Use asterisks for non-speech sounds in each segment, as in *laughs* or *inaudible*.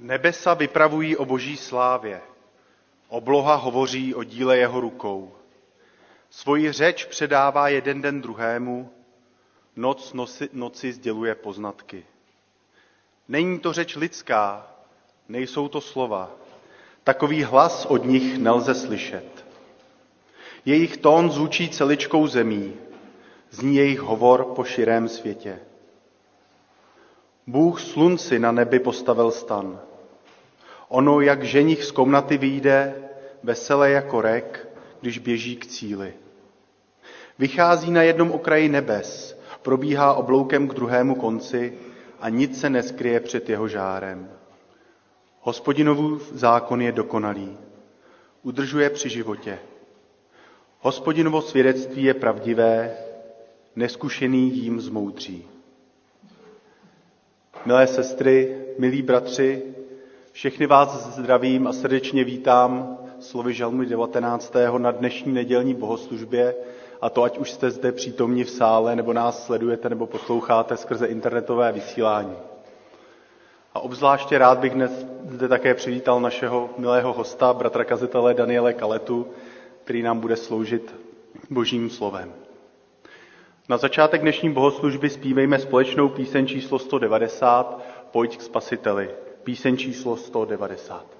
Nebesa vypravují o boží slávě, obloha hovoří o díle jeho rukou. Svoji řeč předává jeden den druhému, noc noci, noci sděluje poznatky. Není to řeč lidská, nejsou to slova. Takový hlas od nich nelze slyšet. Jejich tón zvučí celičkou zemí, zní jejich hovor po širém světě. Bůh slunci na nebi postavil stan. Ono, jak ženich z komnaty vyjde, veselé jako rek, když běží k cíli. Vychází na jednom okraji nebes, probíhá obloukem k druhému konci a nic se neskryje před jeho žárem. Hospodinovův zákon je dokonalý, udržuje při životě. Hospodinovo svědectví je pravdivé, neskušený jím zmoudří. Milé sestry, milí bratři, všechny vás zdravím a srdečně vítám slovy Žalmu 19. na dnešní nedělní bohoslužbě, a to ať už jste zde přítomni v sále, nebo nás sledujete, nebo posloucháte skrze internetové vysílání. A obzvláště rád bych dnes zde také přivítal našeho milého hosta, bratra kazitele Daniele Kaletu, který nám bude sloužit božím slovem. Na začátek dnešní bohoslužby zpívejme společnou píseň číslo 190 Pojď k spasiteli. Píseň číslo 190.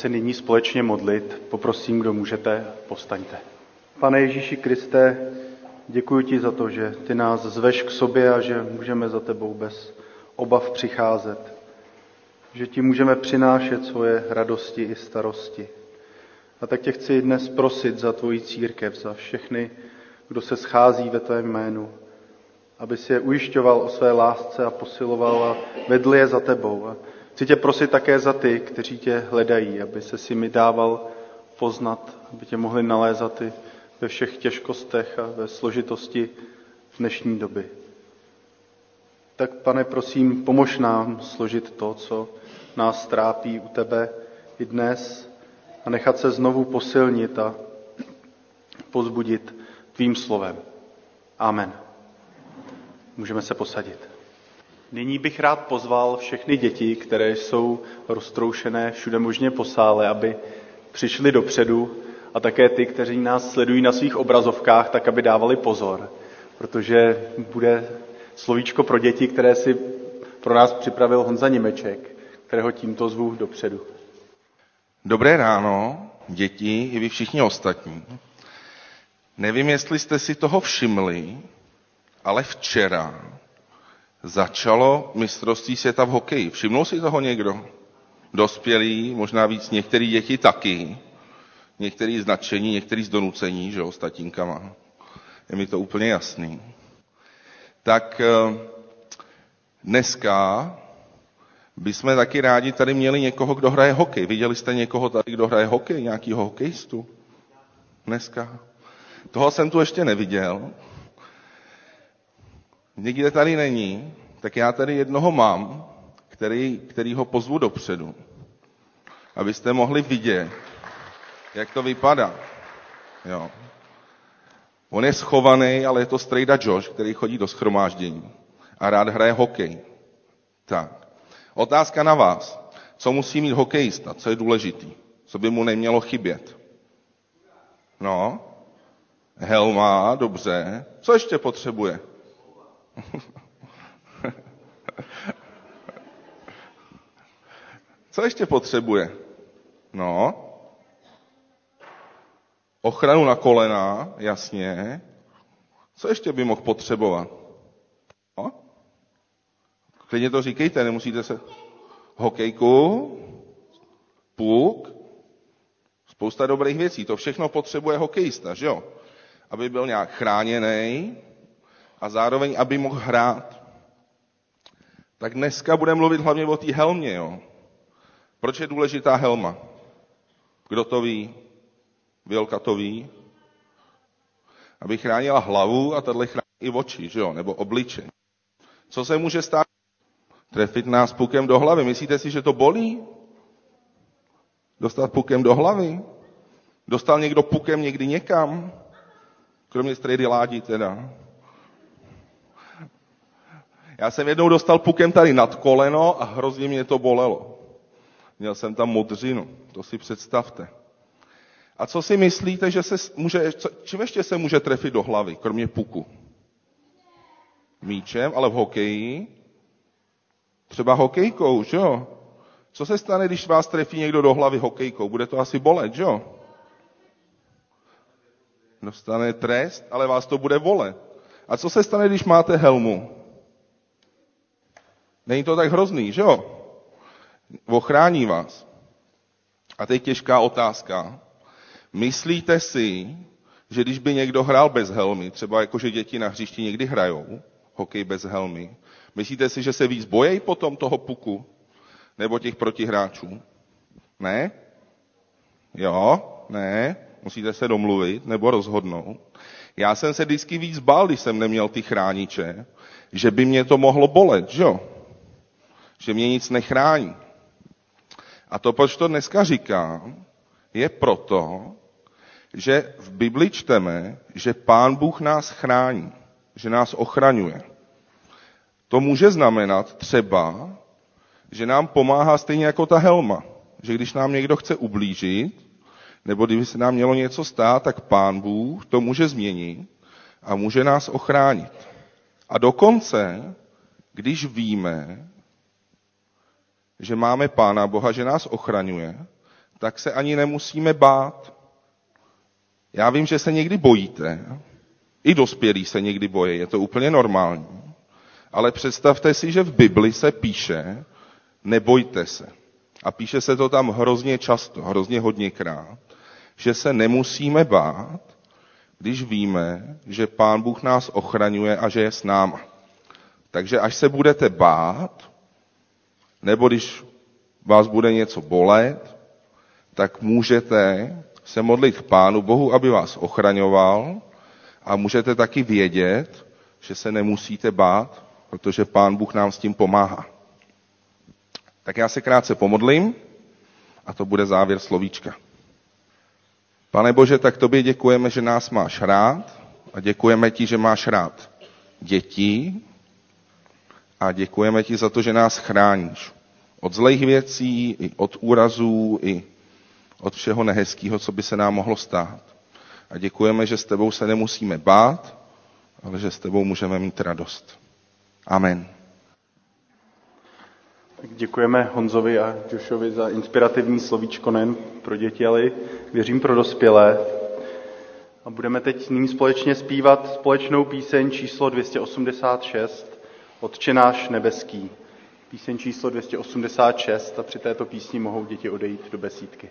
se nyní společně modlit. Poprosím, kdo můžete, postaňte. Pane Ježíši Kriste, děkuji ti za to, že ty nás zveš k sobě a že můžeme za tebou bez obav přicházet. Že ti můžeme přinášet svoje radosti i starosti. A tak tě chci dnes prosit za tvoji církev, za všechny, kdo se schází ve tvém jménu, aby si je ujišťoval o své lásce a posiloval a vedl je za tebou. A Chci tě prosit také za ty, kteří tě hledají, aby se si mi dával poznat, aby tě mohli nalézat i ve všech těžkostech a ve složitosti dnešní doby. Tak pane, prosím, pomož nám složit to, co nás trápí u tebe i dnes a nechat se znovu posilnit a pozbudit tvým slovem. Amen. Můžeme se posadit. Nyní bych rád pozval všechny děti, které jsou roztroušené všude možně po sále, aby přišli dopředu a také ty, kteří nás sledují na svých obrazovkách, tak aby dávali pozor, protože bude slovíčko pro děti, které si pro nás připravil Honza Němeček, kterého tímto zvu dopředu. Dobré ráno, děti i vy všichni ostatní. Nevím, jestli jste si toho všimli, ale včera začalo mistrovství světa v hokeji. Všimnul si toho někdo? Dospělí, možná víc některý děti taky. Některý značení, některý z donucení, že jo, s tatínkama. Je mi to úplně jasný. Tak eh, dneska bychom taky rádi tady měli někoho, kdo hraje hokej. Viděli jste někoho tady, kdo hraje hokej, nějakýho hokejistu? Dneska. Toho jsem tu ještě neviděl. Někde tady není, tak já tady jednoho mám, který, který ho pozvu dopředu, abyste mohli vidět, jak to vypadá. Jo. On je schovaný, ale je to strejda Josh, který chodí do schromáždění a rád hraje hokej. Tak. Otázka na vás. Co musí mít hokejista? Co je důležitý? Co by mu nemělo chybět? No, helma, dobře. Co ještě potřebuje? *laughs* Co ještě potřebuje? No, ochranu na kolena, jasně. Co ještě by mohl potřebovat? No? Klidně to říkejte, nemusíte se... Hokejku, puk, spousta dobrých věcí. To všechno potřebuje hokejista, že jo? Aby byl nějak chráněný a zároveň, aby mohl hrát. Tak dneska budeme mluvit hlavně o té helmě, jo? Proč je důležitá helma? Kdo to ví? Vilka to ví? Aby chránila hlavu a tahle chrání i oči, že jo? Nebo obličej. Co se může stát? Trefit nás pukem do hlavy. Myslíte si, že to bolí? Dostat pukem do hlavy? Dostal někdo pukem někdy někam? Kromě strejdy ládí teda. Já jsem jednou dostal pukem tady nad koleno a hrozně mě to bolelo. Měl jsem tam modřinu, to si představte. A co si myslíte, že se může, co, čím ještě se může trefit do hlavy, kromě puku? Míčem, ale v hokeji? Třeba hokejkou, že jo? Co se stane, když vás trefí někdo do hlavy hokejkou? Bude to asi bolet, že jo? Dostane trest, ale vás to bude volet. A co se stane, když máte helmu? Není to tak hrozný, že jo? Ochrání vás. A teď těžká otázka. Myslíte si, že když by někdo hrál bez helmy, třeba jako že děti na hřišti někdy hrajou, hokej bez helmy, myslíte si, že se víc bojejí potom toho puku? Nebo těch protihráčů? Ne? Jo? Ne? Musíte se domluvit nebo rozhodnout. Já jsem se vždycky víc bál, když jsem neměl ty chrániče, že by mě to mohlo bolet, že jo? Že mě nic nechrání. A to, proč to dneska říkám, je proto, že v Bibli čteme, že Pán Bůh nás chrání, že nás ochraňuje. To může znamenat třeba, že nám pomáhá stejně jako ta helma. Že když nám někdo chce ublížit, nebo kdyby se nám mělo něco stát, tak Pán Bůh to může změnit a může nás ochránit. A dokonce, když víme, že máme Pána Boha, že nás ochraňuje, tak se ani nemusíme bát. Já vím, že se někdy bojíte. I dospělí se někdy bojí, je to úplně normální. Ale představte si, že v Bibli se píše, nebojte se. A píše se to tam hrozně často, hrozně hodněkrát, že se nemusíme bát, když víme, že Pán Bůh nás ochraňuje a že je s náma. Takže až se budete bát, nebo když vás bude něco bolet, tak můžete se modlit k Pánu Bohu, aby vás ochraňoval a můžete taky vědět, že se nemusíte bát, protože Pán Bůh nám s tím pomáhá. Tak já se krátce pomodlím a to bude závěr slovíčka. Pane Bože, tak tobě děkujeme, že nás máš rád a děkujeme ti, že máš rád dětí a děkujeme ti za to, že nás chráníš. Od zlejch věcí, i od úrazů, i od všeho nehezkého, co by se nám mohlo stát. A děkujeme, že s tebou se nemusíme bát, ale že s tebou můžeme mít radost. Amen. Tak děkujeme Honzovi a Joshovi za inspirativní slovíčko nejen pro děti, ale věřím pro dospělé. A budeme teď nyní společně zpívat společnou píseň číslo 286, Otče náš nebeský. Píseň číslo 286 a při této písni mohou děti odejít do besídky.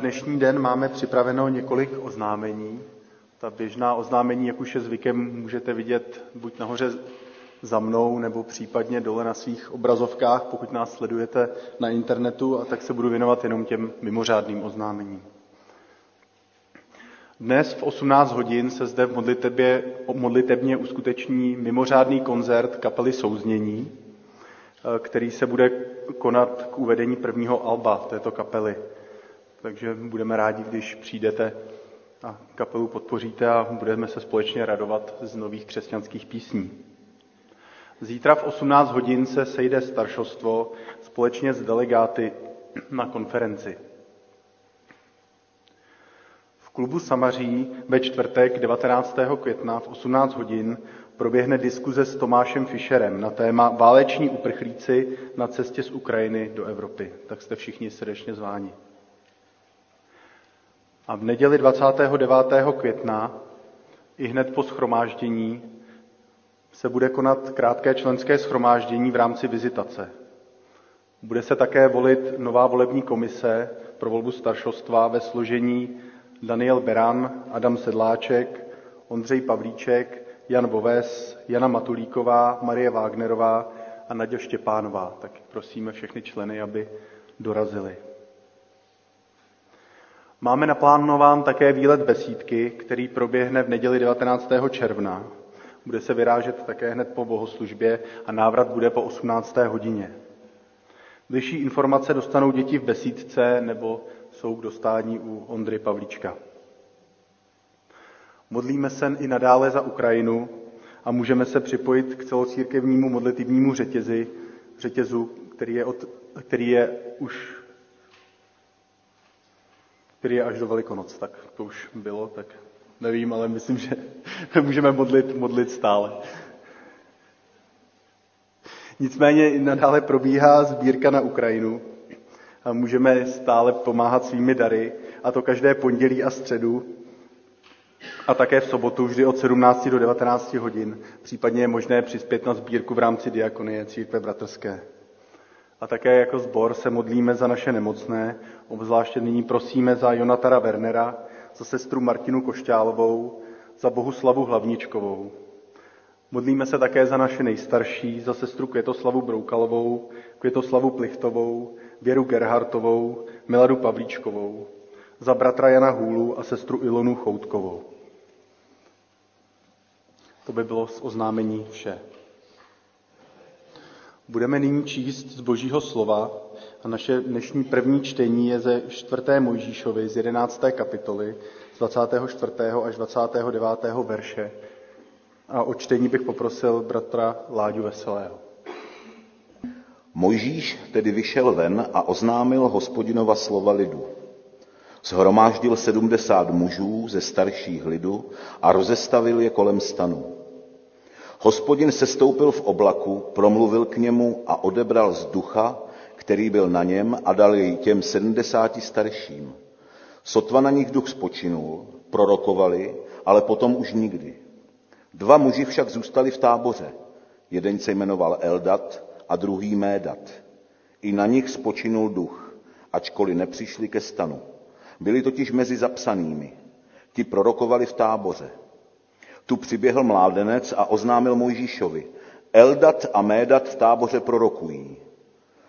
Dnešní den máme připraveno několik oznámení. Ta běžná oznámení, jak už je zvykem, můžete vidět buď nahoře za mnou, nebo případně dole na svých obrazovkách, pokud nás sledujete na internetu, a tak se budu věnovat jenom těm mimořádným oznámením. Dnes v 18 hodin se zde v modlitebě, modlitebně uskuteční mimořádný koncert kapely Souznění, který se bude konat k uvedení prvního alba této kapely takže budeme rádi, když přijdete a kapelu podpoříte a budeme se společně radovat z nových křesťanských písní. Zítra v 18 hodin se sejde staršostvo společně s delegáty na konferenci. V klubu Samaří ve čtvrtek 19. května v 18 hodin proběhne diskuze s Tomášem Fischerem na téma Váleční uprchlíci na cestě z Ukrajiny do Evropy. Tak jste všichni srdečně zváni. A v neděli 29. května, i hned po schromáždění, se bude konat krátké členské schromáždění v rámci vizitace. Bude se také volit nová volební komise pro volbu staršostva ve složení Daniel Beran, Adam Sedláček, Ondřej Pavlíček, Jan Voves, Jana Matulíková, Marie Wagnerová a Naděl Štěpánová. Tak prosíme všechny členy, aby dorazili. Máme naplánován také výlet besídky, který proběhne v neděli 19. června. Bude se vyrážet také hned po bohoslužbě a návrat bude po 18. hodině. Bližší informace dostanou děti v besídce nebo jsou k dostání u Ondry Pavlíčka. Modlíme se i nadále za Ukrajinu a můžeme se připojit k celocírkevnímu modlitivnímu řetězi, řetězu, který je, od, který je už který je až do Velikonoc, tak to už bylo, tak nevím, ale myslím, že *laughs* můžeme modlit, modlit stále. Nicméně nadále probíhá sbírka na Ukrajinu a můžeme stále pomáhat svými dary, a to každé pondělí a středu a také v sobotu vždy od 17 do 19 hodin. Případně je možné přispět na sbírku v rámci diakonie Církve bratrské. A také jako sbor se modlíme za naše nemocné, obzvláště nyní prosíme za Jonatara Wernera, za sestru Martinu Košťálovou, za Bohuslavu Hlavničkovou. Modlíme se také za naše nejstarší, za sestru Květoslavu Broukalovou, Květoslavu Plichtovou, Věru Gerhartovou, Miladu Pavlíčkovou, za bratra Jana Hůlu a sestru Ilonu Choutkovou. To by bylo z oznámení vše. Budeme nyní číst z Božího slova a naše dnešní první čtení je ze 4. Mojžíšovi z 11. kapitoly z 24. až 29. verše. A o čtení bych poprosil bratra Láďu Veselého. Mojžíš tedy vyšel ven a oznámil hospodinova slova lidu. Zhromáždil sedmdesát mužů ze starších lidu a rozestavil je kolem stanu. Hospodin sestoupil v oblaku, promluvil k němu a odebral z ducha, který byl na něm a dal jej těm sedmdesáti starším. Sotva na nich duch spočinul, prorokovali, ale potom už nikdy. Dva muži však zůstali v táboře. Jeden se jmenoval Eldat a druhý Médat. I na nich spočinul duch, ačkoliv nepřišli ke stanu. Byli totiž mezi zapsanými. Ti prorokovali v táboře. Tu přiběhl mládenec a oznámil Mojžíšovi. Eldat a Médat v táboře prorokují.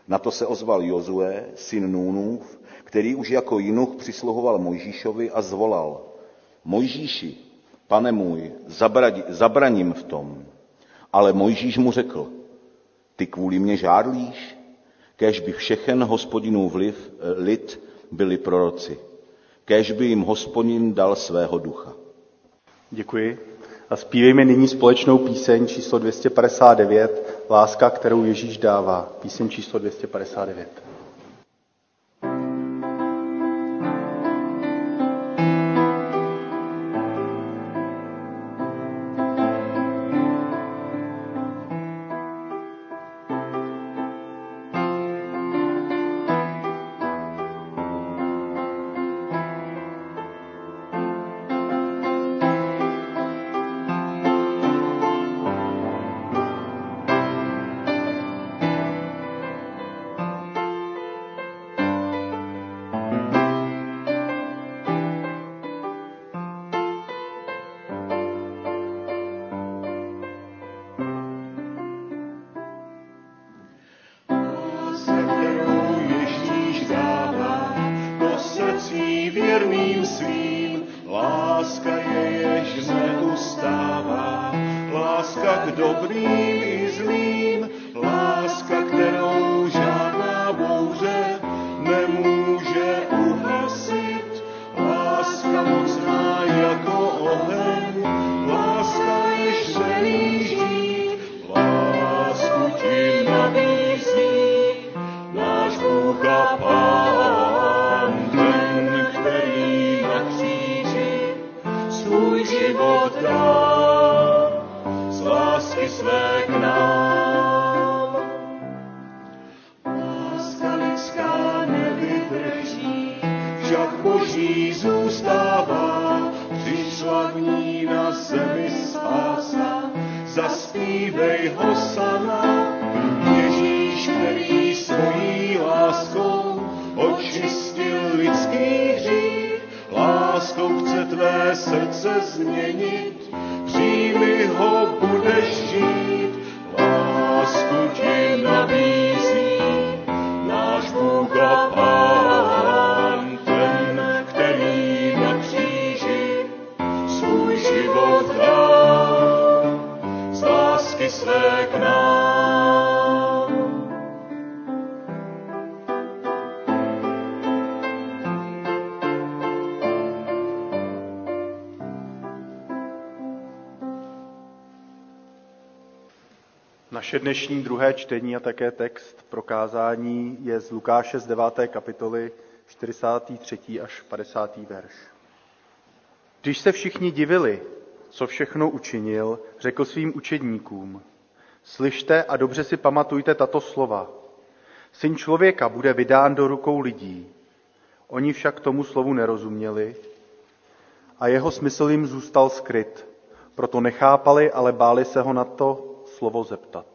Na to se ozval Jozue, syn Núnův, který už jako jinuch přisluhoval Mojžíšovi a zvolal. Mojžíši, pane můj, zabraním v tom. Ale Mojžíš mu řekl, ty kvůli mě žádlíš? Kéž by všechen hospodinův vliv, eh, lid byli proroci. Kéž by jim hospodin dal svého ducha. Děkuji. A zpívejme nyní společnou píseň číslo 259, Láska, kterou Ježíš dává. Píseň číslo 259. zaspívej ho sama, Ježíš, který svojí láskou očistil lidský hřích, láskou chce tvé srdce změnit, přijmi ho, budeš žít, lásku ti nabízí Naše dnešní druhé čtení a také text prokázání je z Lukáše z 9. kapitoly 43. až 50. verš. Když se všichni divili, co všechno učinil, řekl svým učedníkům, slyšte a dobře si pamatujte tato slova. Syn člověka bude vydán do rukou lidí. Oni však tomu slovu nerozuměli a jeho smysl jim zůstal skryt. Proto nechápali, ale báli se ho na to slovo zeptat.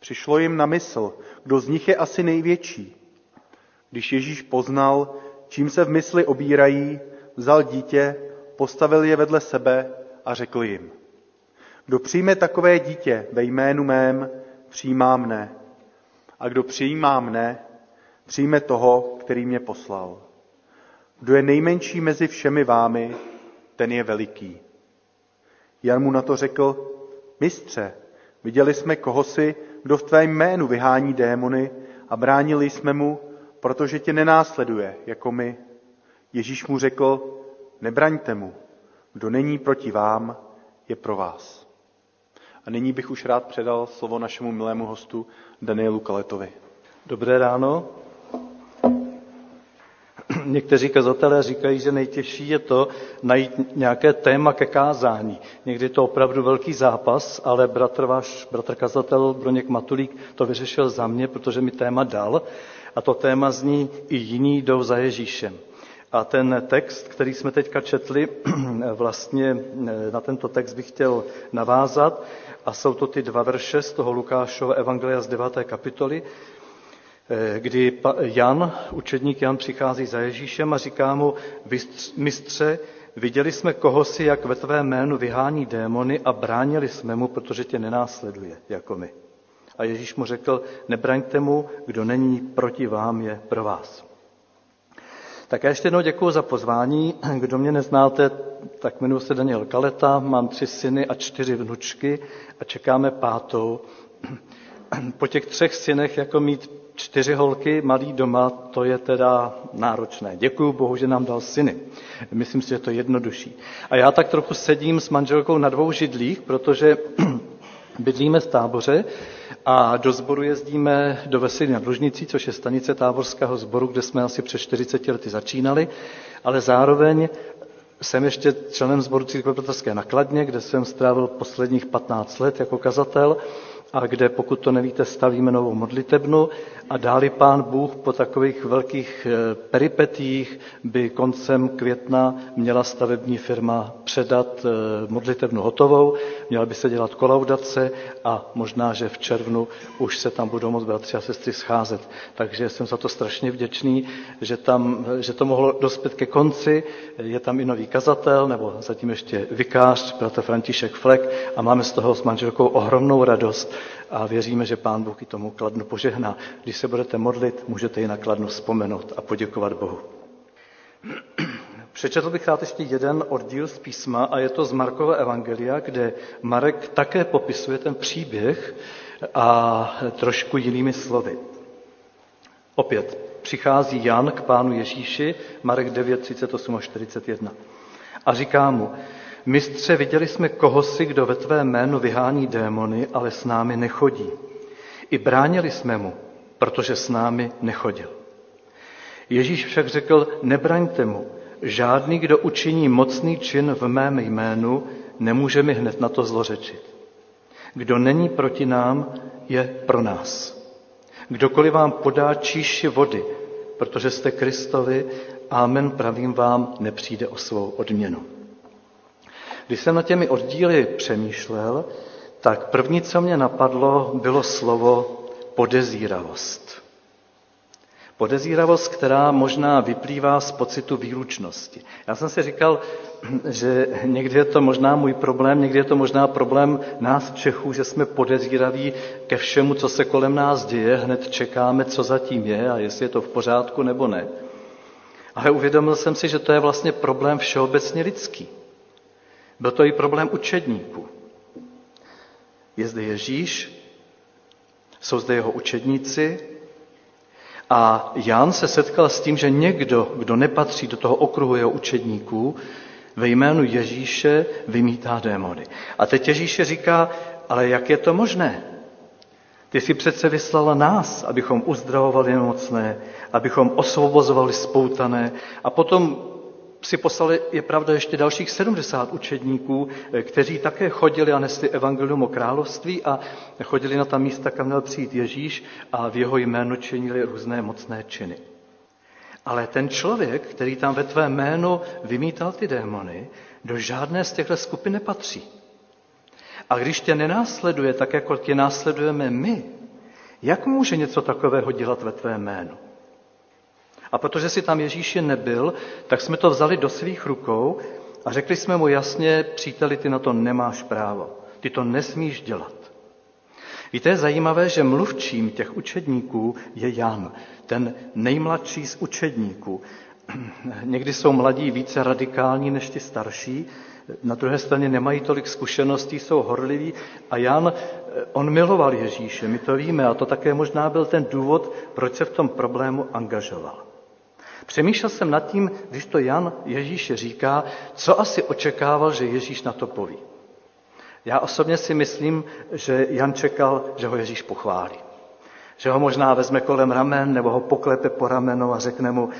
Přišlo jim na mysl, kdo z nich je asi největší. Když Ježíš poznal, čím se v mysli obírají, vzal dítě, postavil je vedle sebe a řekl jim. Kdo přijme takové dítě ve jménu mém, přijímá mne. A kdo přijímá mne, přijme toho, který mě poslal. Kdo je nejmenší mezi všemi vámi, ten je veliký. Jan mu na to řekl, mistře, viděli jsme kohosi, kdo v tvém jménu vyhání démony a bránili jsme mu, protože tě nenásleduje, jako my. Ježíš mu řekl, nebraňte mu, kdo není proti vám, je pro vás. A nyní bych už rád předal slovo našemu milému hostu Danielu Kaletovi. Dobré ráno. Někteří kazatelé říkají, že nejtěžší je to najít nějaké téma ke kázání. Někdy je to opravdu velký zápas, ale bratr váš, bratr kazatel Broněk Matulík to vyřešil za mě, protože mi téma dal. A to téma zní i jiní jdou za Ježíšem. A ten text, který jsme teďka četli, *clears throat* vlastně na tento text bych chtěl navázat. A jsou to ty dva verše z toho Lukášova Evangelia z 9. kapitoly, kdy Jan, učedník Jan, přichází za Ježíšem a říká mu, mistře, viděli jsme kohosi, jak ve tvé jménu vyhání démony a bránili jsme mu, protože tě nenásleduje, jako my. A Ježíš mu řekl, nebraňte mu, kdo není proti vám, je pro vás. Tak já ještě jednou děkuji za pozvání. Kdo mě neznáte, tak jmenuji se Daniel Kaleta, mám tři syny a čtyři vnučky a čekáme pátou. Po těch třech synech jako mít čtyři holky malý doma, to je teda náročné. Děkuji Bohu, že nám dal syny. Myslím si, že to je jednodušší. A já tak trochu sedím s manželkou na dvou židlích, protože *clears throat* bydlíme v táboře a do sboru jezdíme do Veselí nad Lužnicí, což je stanice táborského sboru, kde jsme asi před 40 lety začínali, ale zároveň jsem ještě členem sboru Církve nakladně, kde jsem strávil posledních 15 let jako kazatel a kde, pokud to nevíte, stavíme novou modlitebnu a dáli pán Bůh po takových velkých eh, peripetích by koncem května měla stavební firma předat eh, modlitebnu hotovou, měla by se dělat kolaudace a možná, že v červnu už se tam budou moct bratři a sestry scházet. Takže jsem za to strašně vděčný, že, tam, že to mohlo dospět ke konci. Je tam i nový kazatel, nebo zatím ještě vikář, bratr František Flek a máme z toho s manželkou ohromnou radost a věříme, že Pán Bůh i tomu kladnu požehná. Když se budete modlit, můžete i na kladnu vzpomenout a poděkovat Bohu. Přečetl bych rád ještě jeden oddíl z písma a je to z Markova Evangelia, kde Marek také popisuje ten příběh a trošku jinými slovy. Opět přichází Jan k pánu Ježíši, Marek 9, 38 a 41. A říká mu, Mistře, viděli jsme kohosi, kdo ve tvé jménu vyhání démony, ale s námi nechodí. I bránili jsme mu, protože s námi nechodil. Ježíš však řekl, nebraňte mu, žádný, kdo učiní mocný čin v mém jménu, nemůže mi hned na to zlořečit. Kdo není proti nám, je pro nás. Kdokoliv vám podá číši vody, protože jste Kristovi, amen pravím vám, nepřijde o svou odměnu. Když jsem na těmi oddíly přemýšlel, tak první, co mě napadlo, bylo slovo podezíravost. Podezíravost, která možná vyplývá z pocitu výlučnosti. Já jsem si říkal, že někdy je to možná můj problém, někdy je to možná problém nás Čechů, že jsme podezíraví ke všemu, co se kolem nás děje, hned čekáme, co zatím je a jestli je to v pořádku nebo ne. Ale uvědomil jsem si, že to je vlastně problém všeobecně lidský. Byl to i problém učedníků. Je zde Ježíš, jsou zde jeho učedníci a Jan se setkal s tím, že někdo, kdo nepatří do toho okruhu jeho učedníků, ve jménu Ježíše vymítá démony. A teď Ježíše říká, ale jak je to možné? Ty jsi přece vyslala nás, abychom uzdravovali nemocné, abychom osvobozovali spoutané a potom si poslali, je pravda, ještě dalších 70 učedníků, eh, kteří také chodili a nesli evangelium o království a chodili na ta místa, kam měl přijít Ježíš a v jeho jménu činili různé mocné činy. Ale ten člověk, který tam ve tvé jménu vymítal ty démony, do žádné z těchto skupin nepatří. A když tě nenásleduje tak, jako tě následujeme my, jak může něco takového dělat ve tvé jménu? A protože si tam Ježíši nebyl, tak jsme to vzali do svých rukou a řekli jsme mu jasně, příteli, ty na to nemáš právo. Ty to nesmíš dělat. Víte, je zajímavé, že mluvčím těch učedníků je Jan, ten nejmladší z učedníků. *clears throat* Někdy jsou mladí více radikální než ti starší, na druhé straně nemají tolik zkušeností, jsou horliví a Jan, on miloval Ježíše, my to víme a to také možná byl ten důvod, proč se v tom problému angažoval. Přemýšlel jsem nad tím, když to Jan Ježíše říká, co asi očekával, že Ježíš na to poví. Já osobně si myslím, že Jan čekal, že ho Ježíš pochválí. Že ho možná vezme kolem ramen nebo ho poklepe po ramenu a řekne mu,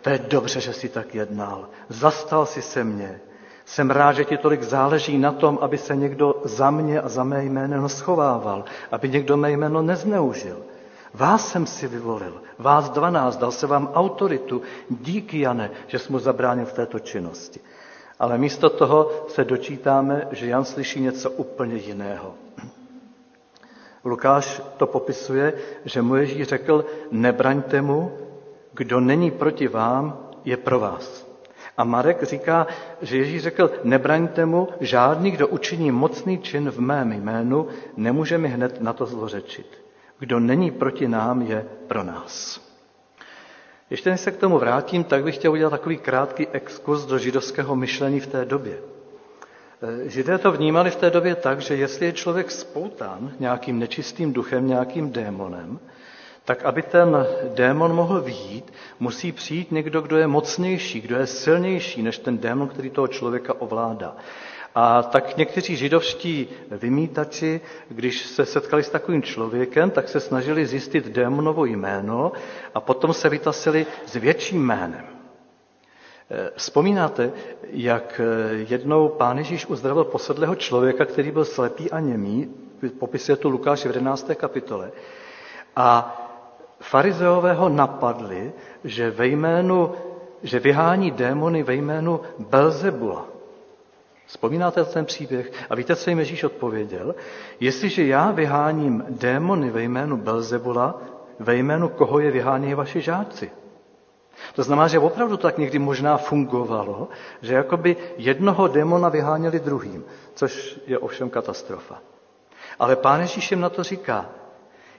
to je dobře, že jsi tak jednal. Zastal si se mě. Jsem rád, že ti tolik záleží na tom, aby se někdo za mě a za mé jméno schovával, aby někdo mé jméno nezneužil. Vás jsem si vyvolil, vás dvanáct, dal se vám autoritu. Díky, Jane, že jsme mu zabránil v této činnosti. Ale místo toho se dočítáme, že Jan slyší něco úplně jiného. Lukáš to popisuje, že mu Ježíš řekl, nebraňte mu, kdo není proti vám, je pro vás. A Marek říká, že Ježíš řekl, nebraňte mu, žádný, kdo učiní mocný čin v mém jménu, nemůže mi hned na to zlořečit. Kdo není proti nám, je pro nás. Ještě než se k tomu vrátím, tak bych chtěl udělat takový krátký exkurs do židovského myšlení v té době. Eh, Židé to vnímali v té době tak, že jestli je člověk spoután nějakým nečistým duchem, nějakým démonem, tak aby ten démon mohl výjít, musí přijít někdo, kdo je mocnější, kdo je silnější než ten démon, který toho člověka ovládá. A tak někteří židovští vymítači, když se setkali s takovým člověkem, tak se snažili zjistit démonovo jméno a potom se vytasili s větším jménem. Eh, vzpomínáte, jak eh, jednou pán Ježíš uzdravil posedlého člověka, který byl slepý a němý, popisuje tu Lukáš v 11. kapitole. A farizeové ho napadli, že ve jménu, že vyhání démony ve jménu Belzebula. Vzpomínáte ten příběh? A víte, co jim Ježíš odpověděl? Jestliže já vyháním démony ve jménu Belzebula, ve jménu koho je vyhánějí vaši žáci? To znamená, že opravdu tak někdy možná fungovalo, že jakoby jednoho démona vyháněli druhým, což je ovšem katastrofa. Ale pán Ježíš jim na to říká,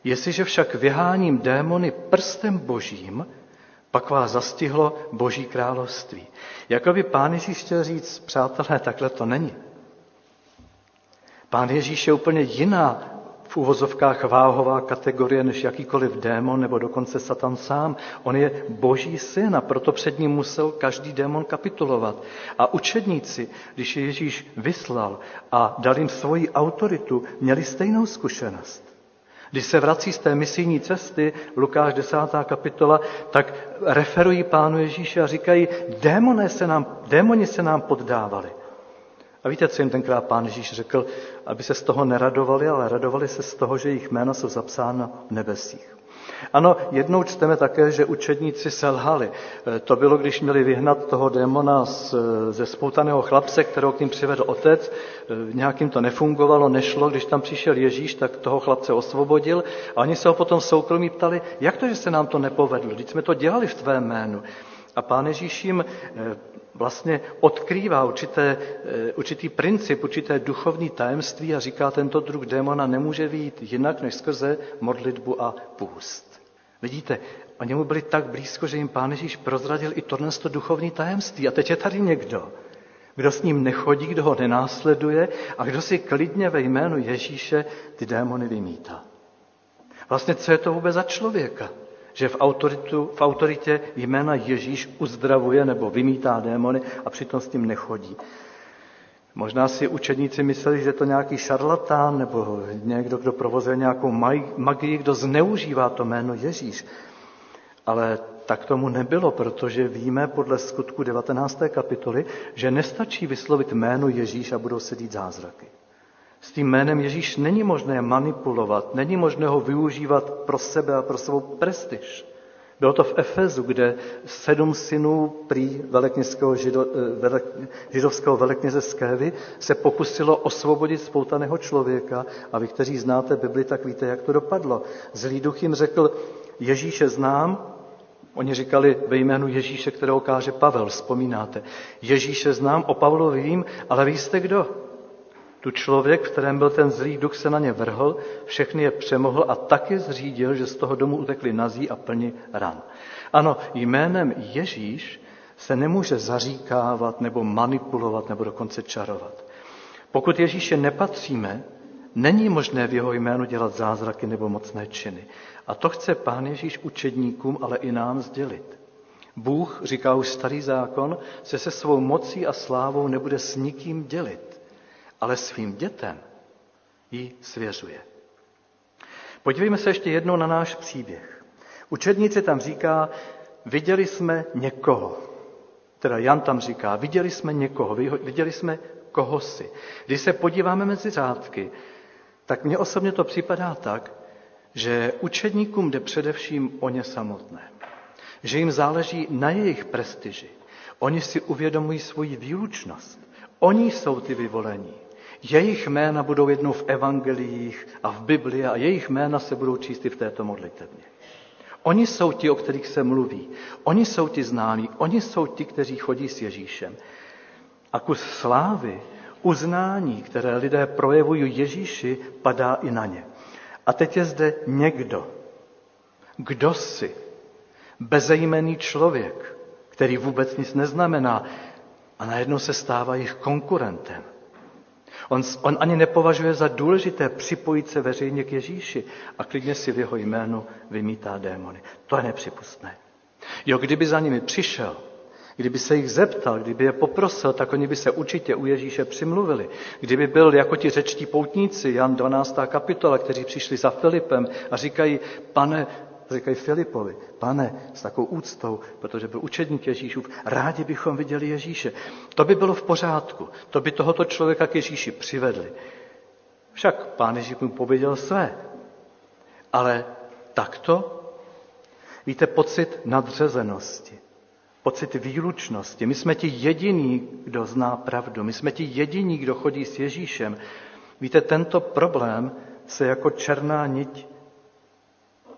jestliže však vyháním démony prstem božím, pak vás zastihlo Boží království. Jakoby pán Ježíš chtěl říct, přátelé, takhle to není. Pán Ježíš je úplně jiná v uvozovkách váhová kategorie než jakýkoliv démon nebo dokonce Satan sám. On je boží syn a proto před ním musel každý démon kapitulovat. A učedníci, když je Ježíš vyslal a dal jim svoji autoritu, měli stejnou zkušenost. Když se vrací z té misijní cesty, Lukáš 10. kapitola, tak referují pánu Ježíše a říkají, démoni se nám, démoni se nám poddávali. A víte, co jim tenkrát pán Ježíš řekl? Aby se z toho neradovali, ale radovali se z toho, že jejich jména jsou zapsána v nebesích. Ano, jednou čteme také, že učedníci selhali. E, to bylo, když měli vyhnat toho démona z, ze spoutaného chlapce, kterého k ním přivedl otec. E, nějakým to nefungovalo, nešlo. Když tam přišel Ježíš, tak toho chlapce osvobodil. A oni se ho potom soukromí ptali, jak to, že se nám to nepovedlo? Když jsme to dělali v tvém jménu. A pán Ježíš jim e, vlastně odkrývá určité, určitý princip, určité duchovní tajemství a říká, tento druh démona nemůže výjít jinak než skrze modlitbu a půst. Vidíte, oni mu byli tak blízko, že jim Pán Ježíš prozradil i tohle duchovní tajemství. A teď je tady někdo, kdo s ním nechodí, kdo ho nenásleduje a kdo si klidně ve jménu Ježíše ty démony vymítá. Vlastně co je to vůbec za člověka? Že v, autoritu, v autoritě jména Ježíš uzdravuje nebo vymítá démony a přitom s tím nechodí. Možná si učedníci mysleli, že to nějaký šarlatán nebo někdo, kdo provozuje nějakou magii, kdo zneužívá to jméno Ježíš. Ale tak tomu nebylo, protože víme podle skutku 19. kapitoly, že nestačí vyslovit jméno Ježíš a budou se dít zázraky. S tím jménem Ježíš není možné manipulovat, není možné ho využívat pro sebe a pro svou prestiž. Bylo to v Efezu, kde sedm synů prý velekněžského žido, eh, velek, židovského velekněze Skévy se pokusilo osvobodit spoutaného člověka a vy, kteří znáte Bibli, tak víte, jak to dopadlo. Zlý duch jim řekl, Ježíše znám, Oni říkali ve jménu Ježíše, kterého káže Pavel, vzpomínáte. Ježíše znám, o Pavlovi vím, ale vy jste kdo? Tu člověk, v kterém byl ten zlý duch, se na ně vrhl, všechny je přemohl a taky zřídil, že z toho domu utekli nazí a plni ran. Ano, jménem Ježíš se nemůže zaříkávat nebo manipulovat nebo dokonce čarovat. Pokud Ježíše nepatříme, není možné v jeho jménu dělat zázraky nebo mocné činy. A to chce Pán Ježíš učedníkům, ale i nám sdělit. Bůh, říká už starý zákon, se se svou mocí a slávou nebude s nikým dělit ale svým dětem ji svěřuje. Podívejme se ještě jednou na náš příběh. Učedníci tam říká, viděli jsme někoho. Teda Jan tam říká, viděli jsme někoho, viděli jsme koho si. Když se podíváme mezi řádky, tak mně osobně to připadá tak, že učedníkům jde především o ně samotné. Že jim záleží na jejich prestiži. Oni si uvědomují svoji výlučnost. Oni jsou ty vyvolení. Jejich jména budou jednou v evangeliích a v Biblii a jejich jména se budou číst i v této modlitevně. Oni jsou ti, o kterých se mluví. Oni jsou ti známí. Oni jsou ti, kteří chodí s Ježíšem. A kus slávy, uznání, které lidé projevují Ježíši, padá i na ně. A teď je zde někdo. Kdo si? Bezejmený člověk, který vůbec nic neznamená a najednou se stává jejich konkurentem. On, on ani nepovažuje za důležité připojit se veřejně k Ježíši a klidně si v jeho jménu vymítá démony. To je nepřipustné. Jo, kdyby za nimi přišel, kdyby se jich zeptal, kdyby je poprosil, tak oni by se určitě u Ježíše přimluvili. Kdyby byl jako ti řečtí poutníci, Jan 12. kapitola, kteří přišli za Filipem a říkají, pane, říkají Filipovi, pane, s takovou úctou, protože byl učedník Ježíšův, rádi bychom viděli Ježíše. To by bylo v pořádku, to by tohoto člověka k Ježíši přivedli. Však pán Ježíš mu pověděl své. Ale takto, víte, pocit nadřazenosti, pocit výlučnosti. My jsme ti jediní, kdo zná pravdu. My jsme ti jediní, kdo chodí s Ježíšem. Víte, tento problém se jako černá niť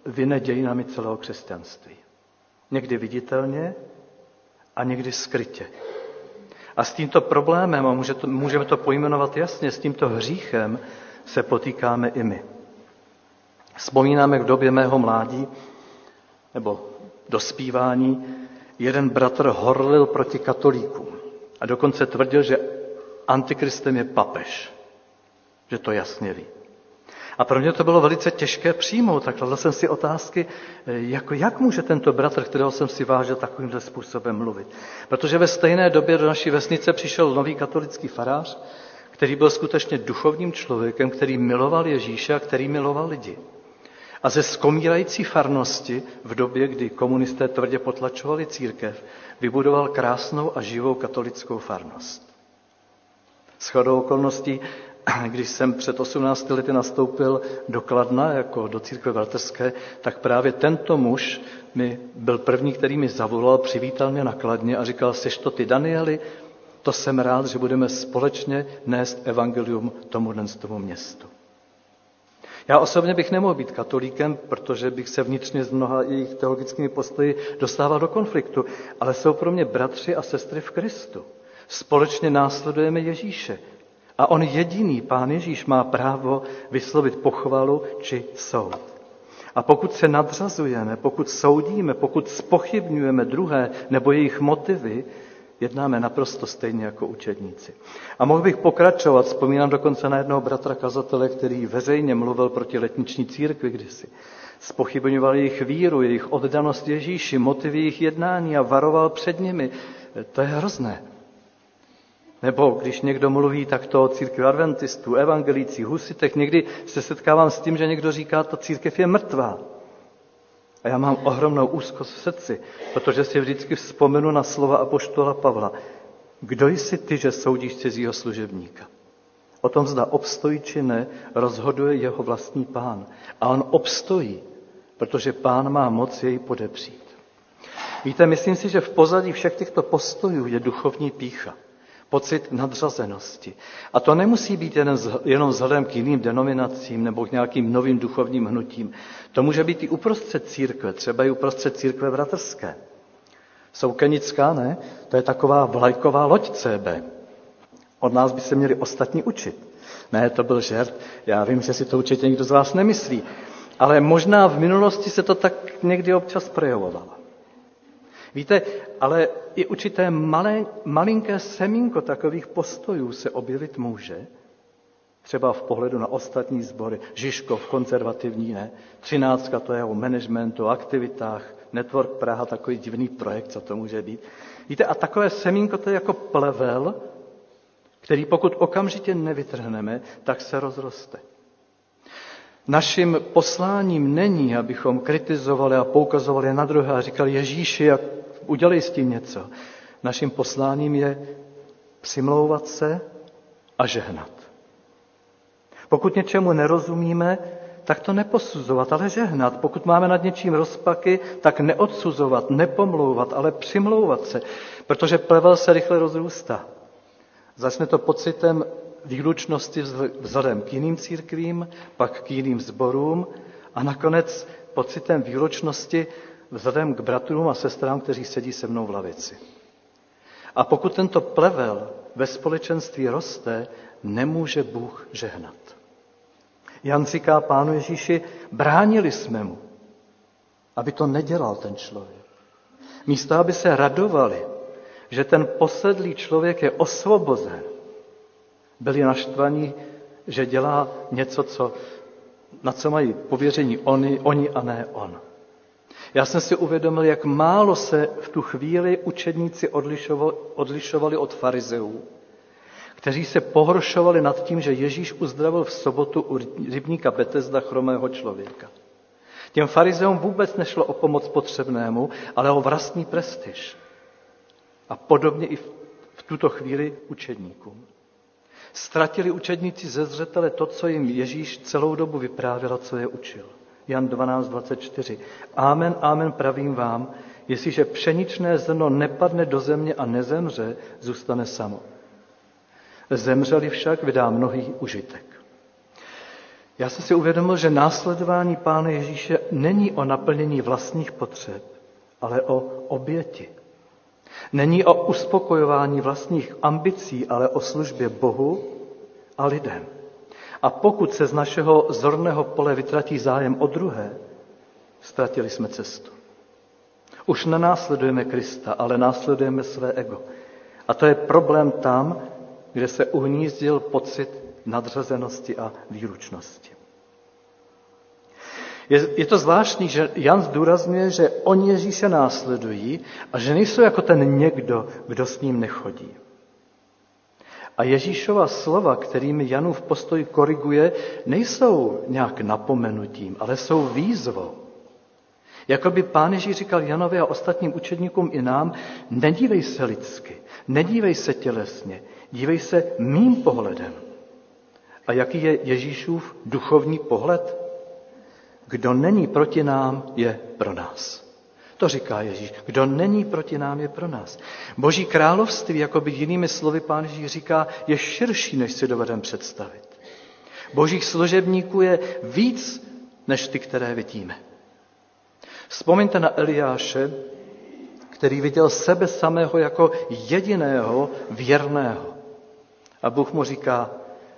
vyne dějinami celého křesťanství. Někdy viditelně a někdy skrytě. A s tímto problémem, a můžeme to pojmenovat jasně, s tímto hříchem se potýkáme i my. Vzpomínáme v době mého mládí, nebo dospívání, jeden bratr horlil proti katolíkům a dokonce tvrdil, že antikristem je papež, že to jasně ví. A pro mě to bylo velice těžké přijmout. Tak kladl jsem si otázky, jako jak může tento bratr, kterého jsem si vážil, takovýmhle způsobem mluvit. Protože ve stejné době do naší vesnice přišel nový katolický farář, který byl skutečně duchovním člověkem, který miloval Ježíše a který miloval lidi. A ze skomírající farnosti v době, kdy komunisté tvrdě potlačovali církev, vybudoval krásnou a živou katolickou farnost. Shodou okolností, když jsem před 18 lety nastoupil do Kladna jako do církve bratrské, tak právě tento muž mi byl první, který mi zavolal, přivítal mě na Kladně a říkal, seš to ty Danieli, to jsem rád, že budeme společně nést evangelium tomu dnes tomu městu. Já osobně bych nemohl být katolíkem, protože bych se vnitřně s mnoha jejich teologickými postoji dostával do konfliktu, ale jsou pro mě bratři a sestry v Kristu. Společně následujeme Ježíše. A on jediný, pán Ježíš, má právo vyslovit pochvalu či soud. A pokud se nadřazujeme, pokud soudíme, pokud spochybňujeme druhé nebo jejich motivy, jednáme naprosto stejně jako učedníci. A mohl bych pokračovat, vzpomínám dokonce na jednoho bratra kazatele, který veřejně mluvil proti letniční církvi kdysi. Spochybňoval jejich víru, jejich oddanost Ježíši, motivy jejich jednání a varoval před nimi. To je hrozné. Nebo když někdo mluví takto o církvi adventistů, evangelících, husitech, někdy se setkávám s tím, že někdo říká, ta církev je mrtvá. A já mám ohromnou úzkost v srdci, protože si vždycky vzpomenu na slova apoštola Pavla. Kdo jsi ty, že soudíš cizího služebníka? O tom zda obstojí či ne, rozhoduje jeho vlastní pán. A on obstojí, protože pán má moc jej podepřít. Víte, myslím si, že v pozadí všech těchto postojů je duchovní pícha pocit nadřazenosti. A to nemusí být jen, jenom vzhledem k jiným denominacím nebo k nějakým novým duchovním hnutím. To může být i uprostřed církve, třeba i uprostřed církve bratrské. Soukenická, ne? To je taková vlajková loď CB. Od nás by se měli ostatní učit. Ne, to byl žert. Já vím, že si to určitě někdo z vás nemyslí. Ale možná v minulosti se to tak někdy občas projevovalo. Víte, ale i určité malé, malinké semínko takových postojů se objevit může, třeba v pohledu na ostatní sbory. Žižkov, konzervativní, ne? Třináctka, to je o managementu, aktivitách, Network Praha, takový divný projekt, co to může být. Víte, a takové semínko to je jako plevel, který pokud okamžitě nevytrhneme, tak se rozroste. Naším posláním není, abychom kritizovali a poukazovali na druhé a říkali Ježíši, jak udělej s tím něco. Naším posláním je přimlouvat se a žehnat. Pokud něčemu nerozumíme, tak to neposuzovat, ale žehnat. Pokud máme nad něčím rozpaky, tak neodsuzovat, nepomlouvat, ale přimlouvat se, protože plevel se rychle rozrůstá. Začne to pocitem výlučnosti vzhledem k jiným církvím, pak k jiným zborům a nakonec pocitem výlučnosti vzhledem k bratrům a sestrám, kteří sedí se mnou v lavici. A pokud tento plevel ve společenství roste, nemůže Bůh žehnat. Jan říká pánu Ježíši, bránili jsme mu, aby to nedělal ten člověk. Místo, aby se radovali, že ten posedlý člověk je osvobozen, byli naštvaní, že dělá něco, co, na co mají pověření oni, oni a ne on. Já jsem si uvědomil, jak málo se v tu chvíli učedníci odlišovali od farizeů, kteří se pohoršovali nad tím, že Ježíš uzdravil v sobotu u rybníka Betesda chromého člověka. Těm farizeům vůbec nešlo o pomoc potřebnému, ale o vlastní prestiž. A podobně i v tuto chvíli učedníkům. Ztratili učedníci ze zřetele to, co jim Ježíš celou dobu vyprávěl a co je učil. Jan 12, 24. Amen, amen, pravím vám, jestliže pšeničné zrno nepadne do země a nezemře, zůstane samo. Zemřeli však vydá mnohý užitek. Já jsem si uvědomil, že následování Pána Ježíše není o naplnění vlastních potřeb, ale o oběti. Není o uspokojování vlastních ambicí, ale o službě Bohu a lidem. A pokud se z našeho zorného pole vytratí zájem o druhé, ztratili jsme cestu. Už nenásledujeme Krista, ale následujeme své ego. A to je problém tam, kde se uhnízdil pocit nadřazenosti a výručnosti. Je, je to zvláštní, že Jan zdůrazňuje, že oni Ježíše následují a že nejsou jako ten někdo, kdo s ním nechodí. A Ježíšova slova, kterými Janův postoj koriguje, nejsou nějak napomenutím, ale jsou výzvou. Jakoby pán Ježíš říkal Janovi a ostatním učedníkům i nám, nedívej se lidsky, nedívej se tělesně, dívej se mým pohledem. A jaký je Ježíšův duchovní pohled? Kdo není proti nám, je pro nás. To říká Ježíš. Kdo není proti nám, je pro nás. Boží království, jako by jinými slovy pán Ježíš říká, je širší, než si dovedeme představit. Božích služebníků je víc, než ty, které vidíme. Vzpomeňte na Eliáše, který viděl sebe samého jako jediného věrného. A Bůh mu říká,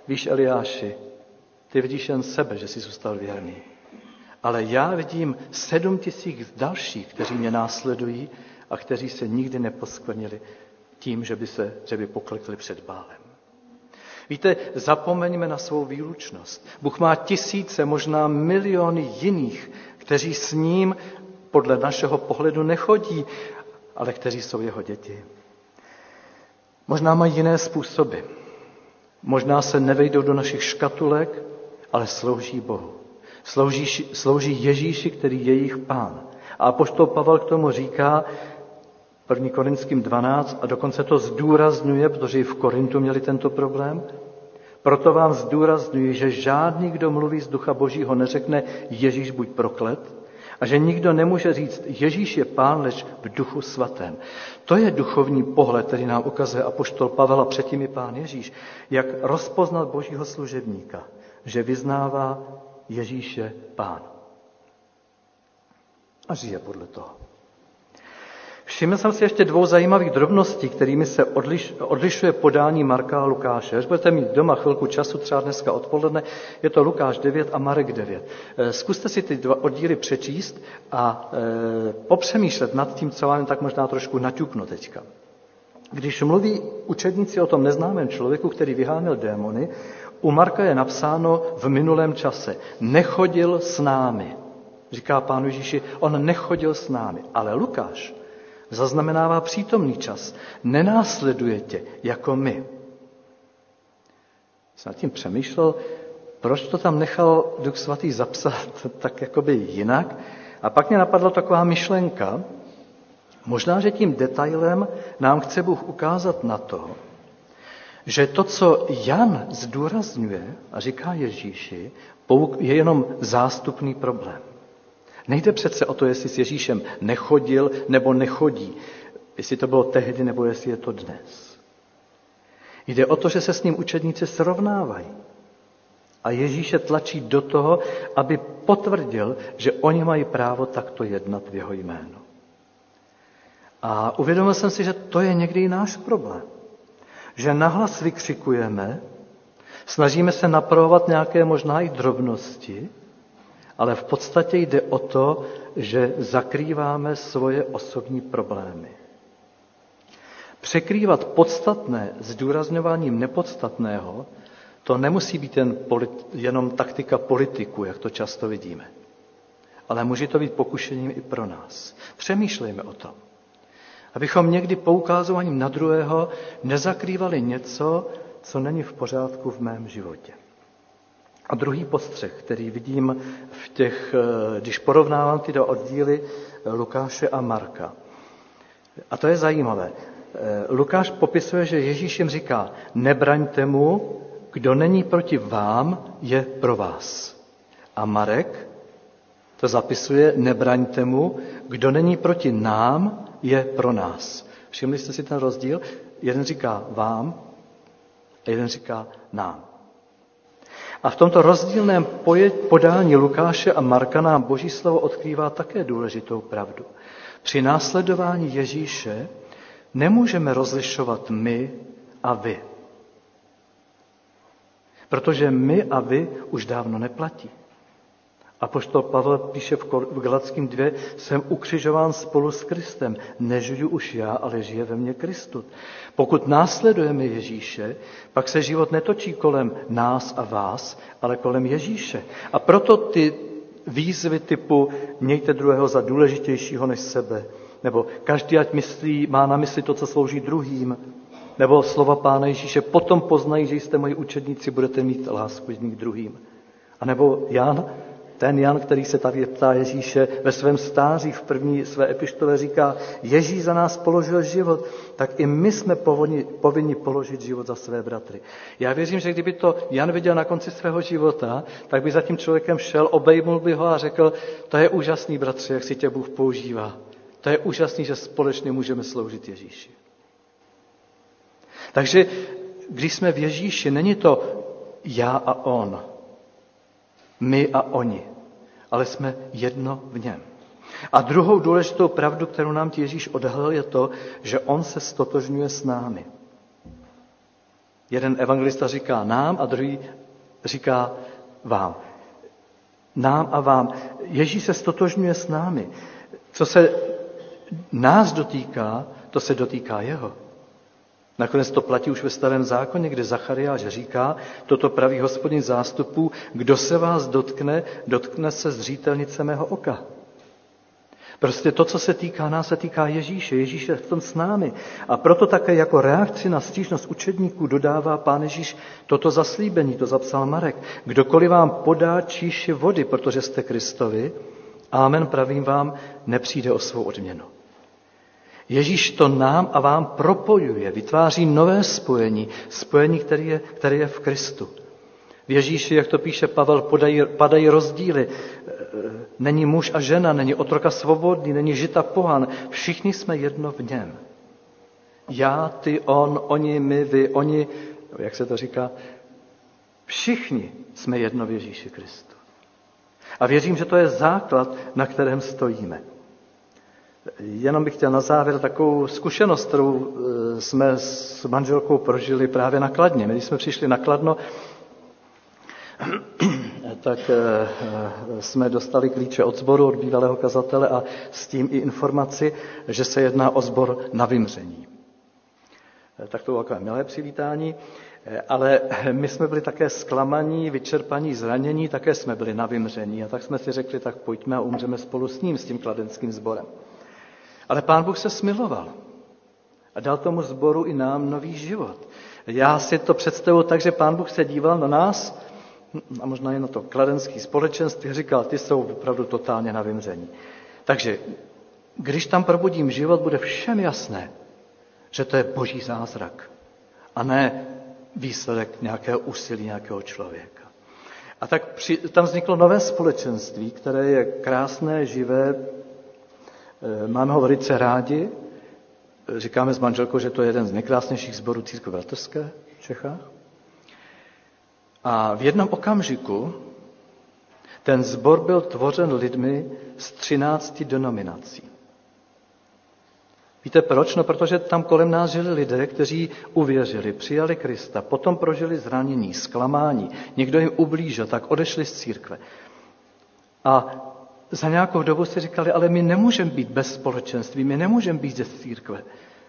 víš Eliáši, ty vidíš jen sebe, že jsi zůstal věrný. Ale já vidím sedm tisíc dalších, kteří mě následují a kteří se nikdy neposkvrnili tím, že by, se, že by poklekli před bálem. Víte, zapomeňme na svou výlučnost. Bůh má tisíce, možná miliony jiných, kteří s ním podle našeho pohledu nechodí, ale kteří jsou jeho děti. Možná mají jiné způsoby. Možná se nevejdou do našich škatulek, ale slouží Bohu. Slouží, slouží Ježíši, který je jejich pán. A apoštol Pavel k tomu říká, 1. Korinským 12, a dokonce to zdůrazňuje, protože i v Korintu měli tento problém, proto vám zdůrazňuji, že žádný, kdo mluví z ducha božího, neřekne Ježíš buď proklet, a že nikdo nemůže říct, Ježíš je pán, leč v duchu svatém. To je duchovní pohled, který nám ukazuje apoštol Pavel a předtím i pán Ježíš, jak rozpoznat božího služebníka, že vyznává Ježíše pán. A žije podle toho. Všiml jsem si ještě dvou zajímavých drobností, kterými se odliš, odlišuje podání Marka a Lukáše. Až budete mít doma chvilku času, třeba dneska odpoledne, je to Lukáš 9 a Marek 9. Eh, zkuste si ty dva oddíly přečíst a e, popřemýšlet nad tím, co vám tak možná trošku naťuknu teďka. Když mluví učedníci o tom neznámém člověku, který vyháněl démony, u Marka je napsáno v minulém čase. Nechodil s námi. Říká pán Ježíši, on nechodil s námi. Ale Lukáš zaznamenává přítomný čas. Nenásleduje tě jako my. Jsem nad tím přemýšlel, proč to tam nechal Duch Svatý zapsat *laughs* tak jakoby jinak. A pak mě napadla taková myšlenka, možná, že tím detailem nám chce Bůh ukázat na to, že to, co Jan zdůrazňuje a říká Ježíši, je jenom zástupný problém. Nejde přece o to, jestli s Ježíšem nechodil nebo nechodí, jestli to bylo tehdy nebo jestli je to dnes. Jde o to, že se s ním učedníci srovnávají. A Ježíše tlačí do toho, aby potvrdil, že oni mají právo takto jednat v jeho jménu. A uvědomil jsem si, že to je někdy i náš problém. Že nahlas vykřikujeme, snažíme se napravovat nějaké možná i drobnosti, ale v podstatě jde o to, že zakrýváme svoje osobní problémy. Překrývat podstatné zdůrazňováním nepodstatného, to nemusí být jen polit, jenom taktika politiku, jak to často vidíme. Ale může to být pokušením i pro nás. Přemýšlejme o tom. Abychom někdy poukázováním na druhého nezakrývali něco, co není v pořádku v mém životě. A druhý postřeh, který vidím v těch, eh, když porovnávám ty dva oddíly eh, Lukáše a Marka. A to je zajímavé. Eh, Lukáš popisuje, že Ježíš jim říká, nebraňte mu, kdo není proti vám, je pro vás. A Marek to zapisuje, nebraňte mu, kdo není proti nám, je pro nás. Všimli jste si ten rozdíl? Jeden říká vám a jeden říká nám. A v tomto rozdílném podání Lukáše a Marka nám Boží slovo odkrývá také důležitou pravdu. Při následování Ježíše nemůžeme rozlišovat my a vy. Protože my a vy už dávno neplatí. A poštol Pavel píše v Galackým 2, jsem ukřižován spolu s Kristem. Nežiju už já, ale žije ve mně Kristus. Pokud následujeme Ježíše, pak se život netočí kolem nás a vás, ale kolem Ježíše. A proto ty výzvy typu mějte druhého za důležitějšího než sebe, nebo každý ať myslí, má na mysli to, co slouží druhým, Nebo slova Pána Ježíše, potom poznají, že jste moji učedníci, budete mít lásku jedním k druhým. A nebo Jan, ten Jan, který se tady ptá Ježíše ve svém stáří v první své epištole říká, Ježíš za nás položil život, tak i my jsme povinni, povinni položit život za své bratry. Já věřím, že kdyby to Jan viděl na konci svého života, tak by za tím člověkem šel, obejmul by ho a řekl, to je úžasný, bratře, jak si tě Bůh používá. To je úžasný, že společně můžeme sloužit Ježíši. Takže když jsme v Ježíši, není to já a on, my a oni, ale jsme jedno v něm. A druhou důležitou pravdu, kterou nám Ježíš odhalil, je to, že on se stotožňuje s námi. Jeden evangelista říká nám a druhý říká vám. Nám a vám. Ježíš se stotožňuje s námi. Co se nás dotýká, to se dotýká jeho. Nakonec to platí už ve starém zákoně, kde Zachariáš říká, toto praví hospodin zástupů, kdo se vás dotkne, dotkne se zřítelnice mého oka. Prostě to, co se týká nás, se týká Ježíše. Ježíš je v tom s námi. A proto také jako reakci na stížnost učedníků dodává pán Ježíš toto zaslíbení, to zapsal Marek. Kdokoliv vám podá číši vody, protože jste Kristovi, amen pravím vám, nepřijde o svou odměnu. Ježíš to nám a vám propojuje, vytváří nové spojení, spojení, které je, které je v Kristu. V Ježíši, jak to píše Pavel, podají, padají rozdíly. Není muž a žena, není otroka svobodný, není žita pohan. Všichni jsme jedno v něm. Já, ty, on, oni, my, vy, oni, jak se to říká, všichni jsme jedno v Ježíši Kristu. A věřím, že to je základ, na kterém stojíme. Jenom bych chtěl na závěr takovou zkušenost, kterou eh, jsme s manželkou prožili právě na Kladně. Když jsme přišli na Kladno, *clears throat* tak eh, jsme dostali klíče od sboru, od bývalého kazatele a s tím i informaci, že se jedná o sbor na vymření. Tak to bylo takové milé přivítání, ale *laughs* my jsme byli také zklamaní, vyčerpaní, zranění, také jsme byli na vymření a tak jsme si řekli, tak pojďme a umřeme spolu s ním, s tím kladenským sborem. Ale pán Bůh se smiloval a dal tomu sboru i nám nový život. Já si to představuji tak, že pán Bůh se díval na nás a možná i na to kladenský společenství říkal, ty jsou opravdu totálně na vymření. Takže když tam probudím život, bude všem jasné, že to je boží zázrak a ne výsledek nějakého úsilí nějakého člověka. A tak při, tam vzniklo nové společenství, které je krásné, živé, Eh, máme ho velice rádi. Říkáme s manželkou, že to je jeden z nejkrásnějších sborů církve bratrské v Čechách. A v jednom okamžiku ten sbor byl tvořen lidmi z 13 denominací. Víte proč? No, protože tam kolem nás žili lidé, kteří uvěřili, přijali Krista, potom prožili zranění, zklamání, někdo jim ublížil, tak odešli z církve. A za nějakou dobu si říkali, ale my nemůžeme být bez společenství, my nemůžeme být ze církve.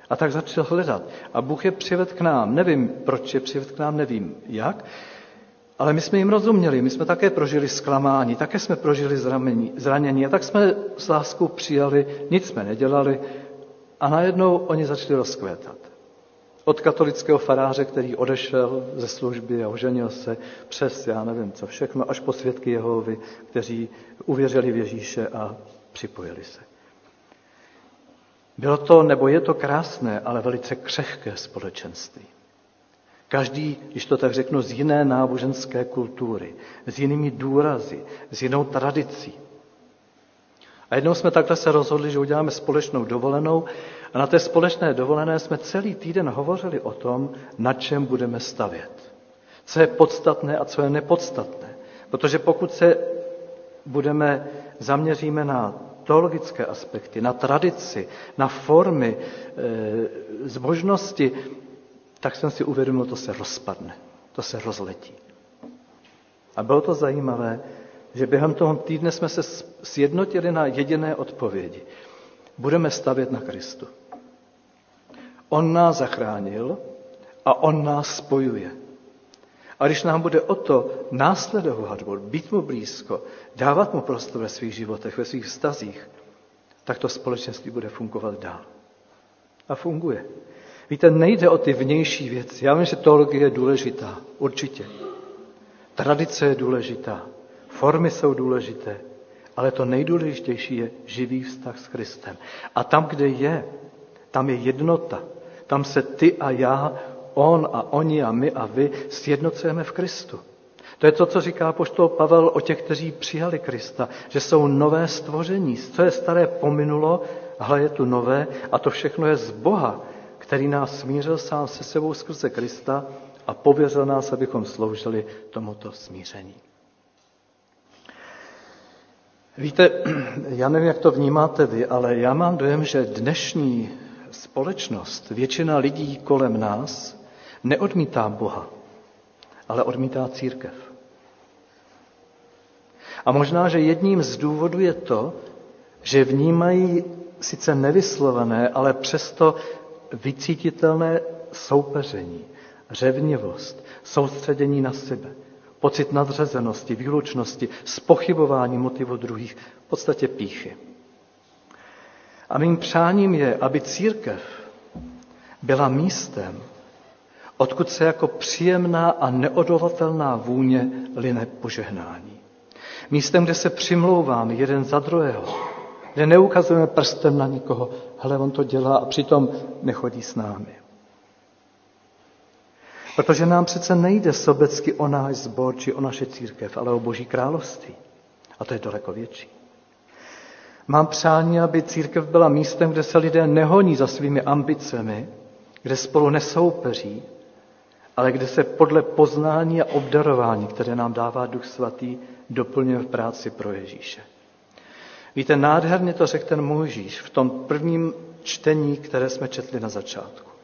A tak začal hledat. A Bůh je přived k nám. Nevím, proč je přived k nám, nevím jak. Ale my jsme jim rozuměli, my jsme také prožili zklamání, také jsme prožili zranění, zranění a tak jsme s láskou přijali, nic jsme nedělali a najednou oni začali rozkvétat. Od katolického faráře, který odešel ze služby a oženil se přes, já nevím co všechno, až po svědky Jehovy, kteří uvěřili v Ježíše a připojili se. Bylo to, nebo je to krásné, ale velice křehké společenství. Každý, když to tak řeknu, z jiné náboženské kultury, s jinými důrazy, s jinou tradicí. A jednou jsme takhle se rozhodli, že uděláme společnou dovolenou a na té společné dovolené jsme celý týden hovořili o tom, na čem budeme stavět. Co je podstatné a co je nepodstatné. Protože pokud se budeme, zaměříme na teologické aspekty, na tradici, na formy, e, zbožnosti, tak jsem si uvědomil, to se rozpadne, to se rozletí. A bylo to zajímavé, že během toho týdne jsme se sjednotili na jediné odpovědi. Budeme stavět na Kristu. On nás zachránil a on nás spojuje. A když nám bude o to následovat, být mu blízko, dávat mu prostor ve svých životech, ve svých vztazích, tak to společenství bude fungovat dál. A funguje. Víte, nejde o ty vnější věci. Já vím, že teologie je důležitá, určitě. Tradice je důležitá, formy jsou důležité, ale to nejdůležitější je živý vztah s Kristem. A tam, kde je, tam je jednota. Tam se ty a já, on a oni a my a vy sjednocujeme v Kristu. To je to, co říká poštol Pavel o těch, kteří přijali Krista, že jsou nové stvoření. Co je staré pominulo, ale je tu nové a to všechno je z Boha, který nás smířil sám se sebou skrze Krista a pověřil nás, abychom sloužili tomuto smíření. Víte, *clears throat* já nevím, jak to vnímáte vy, ale já mám dojem, že dnešní společnost, většina lidí kolem nás, neodmítá Boha, ale odmítá církev. A možná, že jedním z důvodů je to, že vnímají sice nevyslovené, ale přesto vycítitelné soupeření, řevnivost, soustředění na sebe, pocit nadřazenosti, výlučnosti, spochybování motivu druhých, v podstatě píchy. A mým přáním je, aby církev byla místem, odkud se jako příjemná a neodolatelná vůně line požehnání. Místem, kde se přimlouváme jeden za druhého, kde neukazujeme prstem na nikoho, hele, on to dělá a přitom nechodí s námi. Protože nám přece nejde sobecky o náš zbor či o naše církev, ale o Boží království. A to je daleko větší. Mám přání, aby církev byla místem, kde se lidé nehoní za svými ambicemi, kde spolu nesoupeří, ale kde se podle poznání a obdarování, které nám dává Duch Svatý, doplňuje v práci pro Ježíše. Víte, nádherně to řekl ten Mojžíš v tom prvním čtení, které jsme četli na začátku.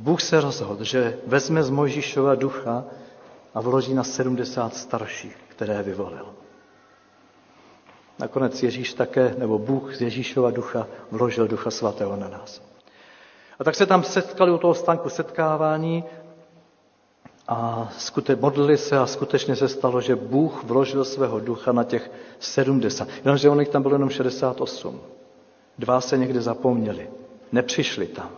Bůh se rozhodl, že vezme z Mojžíšova ducha a vloží na 70 starších, které vyvolil. Nakonec Ježíš také, nebo Bůh z Ježíšova ducha vložil ducha svatého na nás. A tak se tam setkali u toho stánku setkávání a skute, modlili se a skutečně se stalo, že Bůh vložil svého ducha na těch 70. Jenomže on tam bylo jenom 68. Dva se někde zapomněli. Nepřišli tam.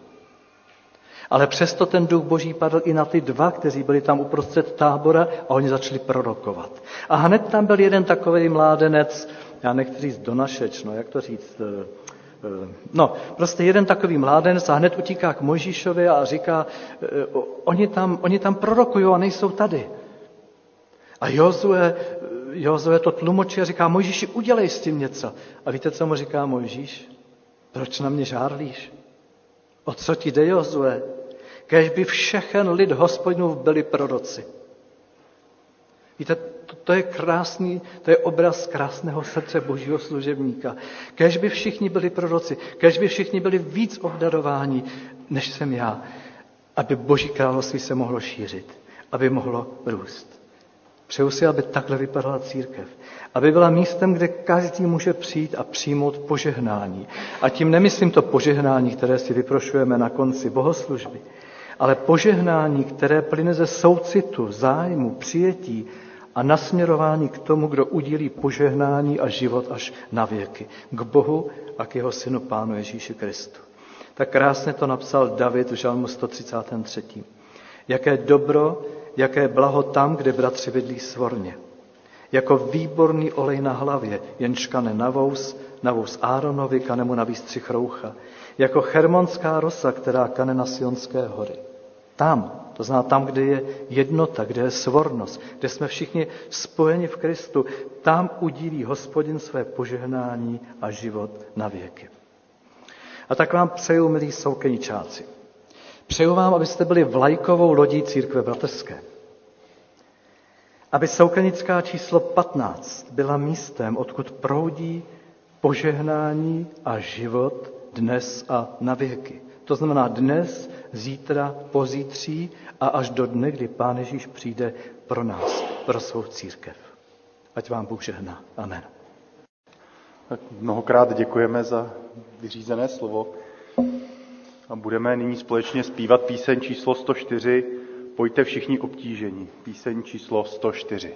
Ale přesto ten duch boží padl i na ty dva, kteří byli tam uprostřed tábora a oni začali prorokovat. A hned tam byl jeden takový mládenec, já nechci říct donašeč, no jak to říct, eh, eh, no prostě jeden takový mládenec a hned utíká k Mojžíšovi a říká, eh, oni tam, oni tam prorokují a nejsou tady. A Jozue, Jozue to tlumočí a říká, Mojžíši, udělej s tím něco. A víte, co mu říká Mojžíš? Proč na mě žárlíš? O co ti jde, Jozue? Kež by všechen lid hospodinův byli proroci. Víte, to, to je krásný, to je obraz krásného srdce božího služebníka. Kež by všichni byli proroci, kež by všichni byli víc obdarováni, než jsem já, aby boží království se mohlo šířit, aby mohlo růst. Přeju si, aby takhle vypadala církev. Aby byla místem, kde každý může přijít a přijmout požehnání. A tím nemyslím to požehnání, které si vyprošujeme na konci bohoslužby, ale požehnání, které plyne ze soucitu, zájmu, přijetí a nasměrování k tomu, kdo udílí požehnání a život až na věky. K Bohu a k jeho synu Pánu Ježíši Kristu. Tak krásně to napsal David v žalmu 133. Jaké dobro, jaké blaho tam, kde bratři bydlí svorně. Jako výborný olej na hlavě, jenž kane na vous, na vous Áronovi, kane mu na výstřih roucha. Jakochermonská rosa, která kane na Sionské hory. Tam, to znamená tam, kde je jednota, kde je svornost, kde jsme všichni spojeni v Kristu, tam udílí hospodin své požehnání a život na věky. A tak vám přeju, milí soukeničáci. Přeju vám, abyste byli vlajkovou lodí církve bratrské. Aby soukenická číslo 15 byla místem, odkud proudí požehnání a život dnes a na věky. To znamená dnes, zítra, pozítří a až do dne, kdy Pán Ježíš přijde pro nás, pro svou církev. Ať vám Bůh žehná. Amen. Tak mnohokrát děkujeme za vyřízené slovo. A budeme nyní společně zpívat píseň číslo 104 Pojďte všichni obtížení. Píseň číslo 104.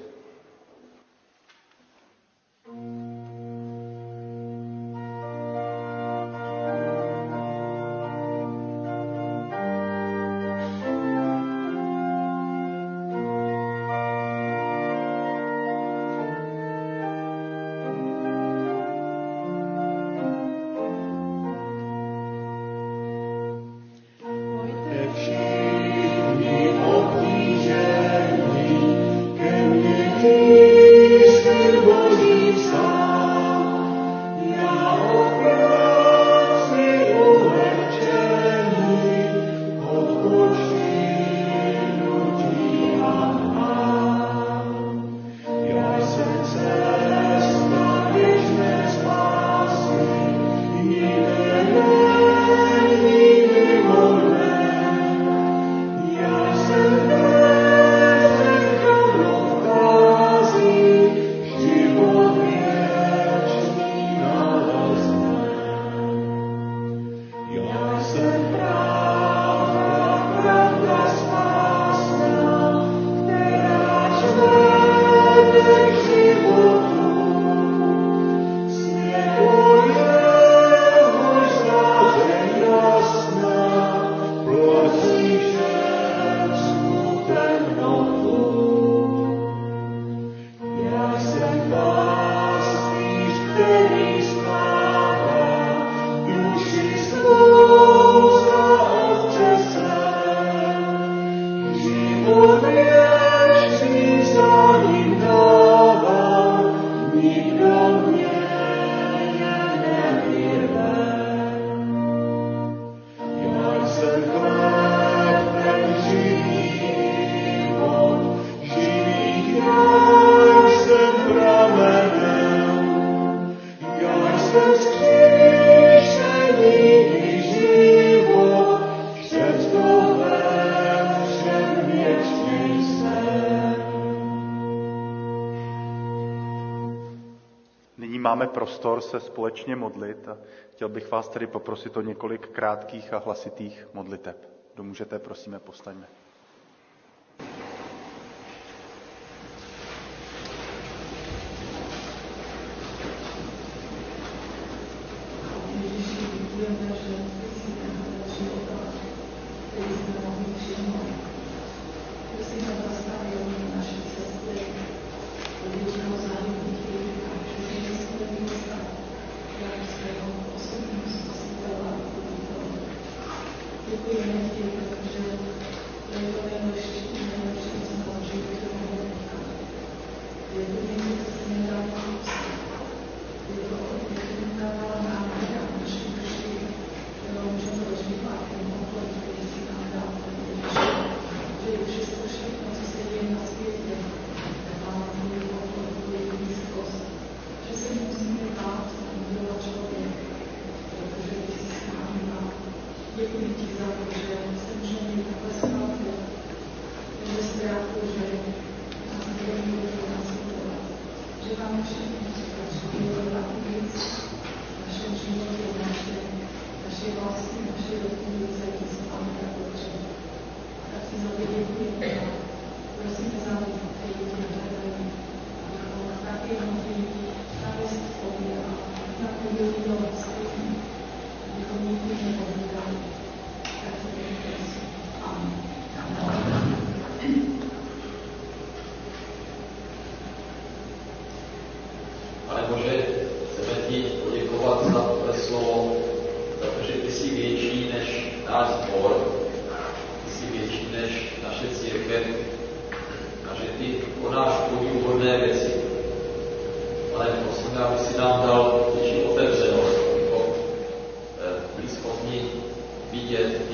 prostor se společně modlit a chtěl bych vás tedy poprosit o několik krátkých a hlasitých modliteb. Kdo můžete, prosíme, postaňme.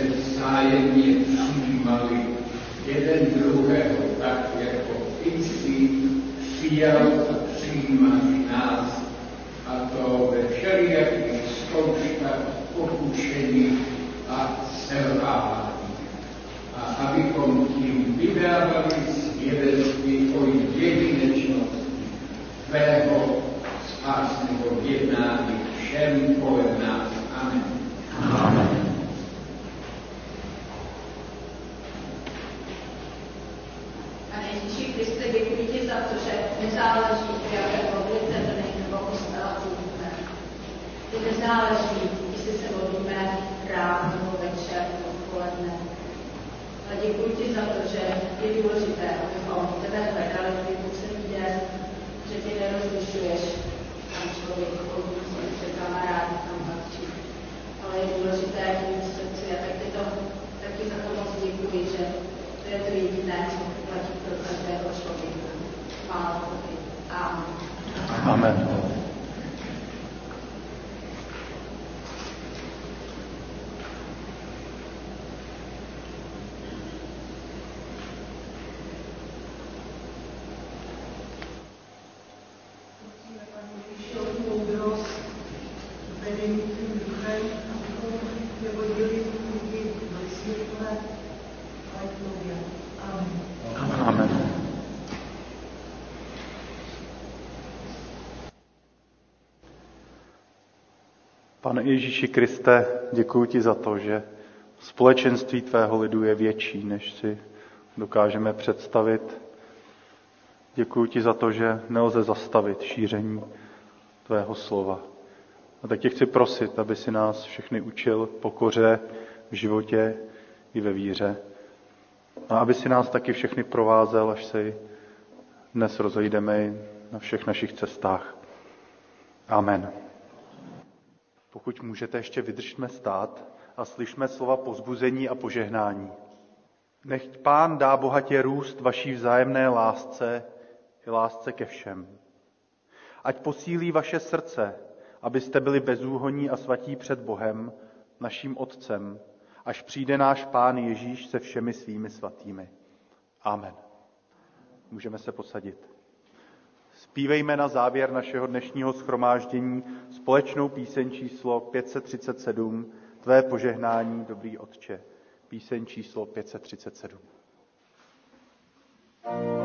se vzájemně přijímali jeden druhého, tak jako jsi přijal a přijímáš nás, a to ve všelijakých zkouškách, pokušení a selhávání. A abychom tím vydávali svědectví o jedinečnosti tvého spásného jednání všem kolem nás. Amen. Amen. Pane Ježíši Kriste, děkuji ti za to, že nezáleží, v jaké modlitebny nebo kostela chodíme. Ty nezáleží, jestli se modlíme ráno, večer, odpoledne. A děkuji ti za to, že je důležité, abychom tebe hledali v celý den, že ty nerozlišuješ, tam člověk chodí, se kamarádi, tam patří. Ale je důležité mít v srdci a tak, ty to, taky za to moc děkuji, že to je to jediné, co platí pro každého člověka. Málo Bohy. Amen. Amen. Amen. Pane Ježíši Kriste, děkuji ti za to, že společenství tvého lidu je větší, než si dokážeme představit. Děkuji ti za to, že nelze zastavit šíření tvého slova. A tak tě chci prosit, aby si nás všechny učil pokoře v životě i ve víře. A aby si nás taky všechny provázel, až se dnes rozejdeme na všech našich cestách. Amen. Pokud můžete, ještě vydržme stát a slyšme slova pozbuzení a požehnání. Nechť Pán dá bohatě růst vaší vzájemné lásce i lásce ke všem. Ať posílí vaše srdce, abyste byli bezúhoní a svatí před Bohem, naším Otcem, až přijde náš Pán Ježíš se všemi svými svatými. Amen. Můžeme se posadit. Spívejme na závěr našeho dnešního schromáždění společnou píseň číslo 537 Tvé požehnání, dobrý Otče. Píseň číslo 537. thank you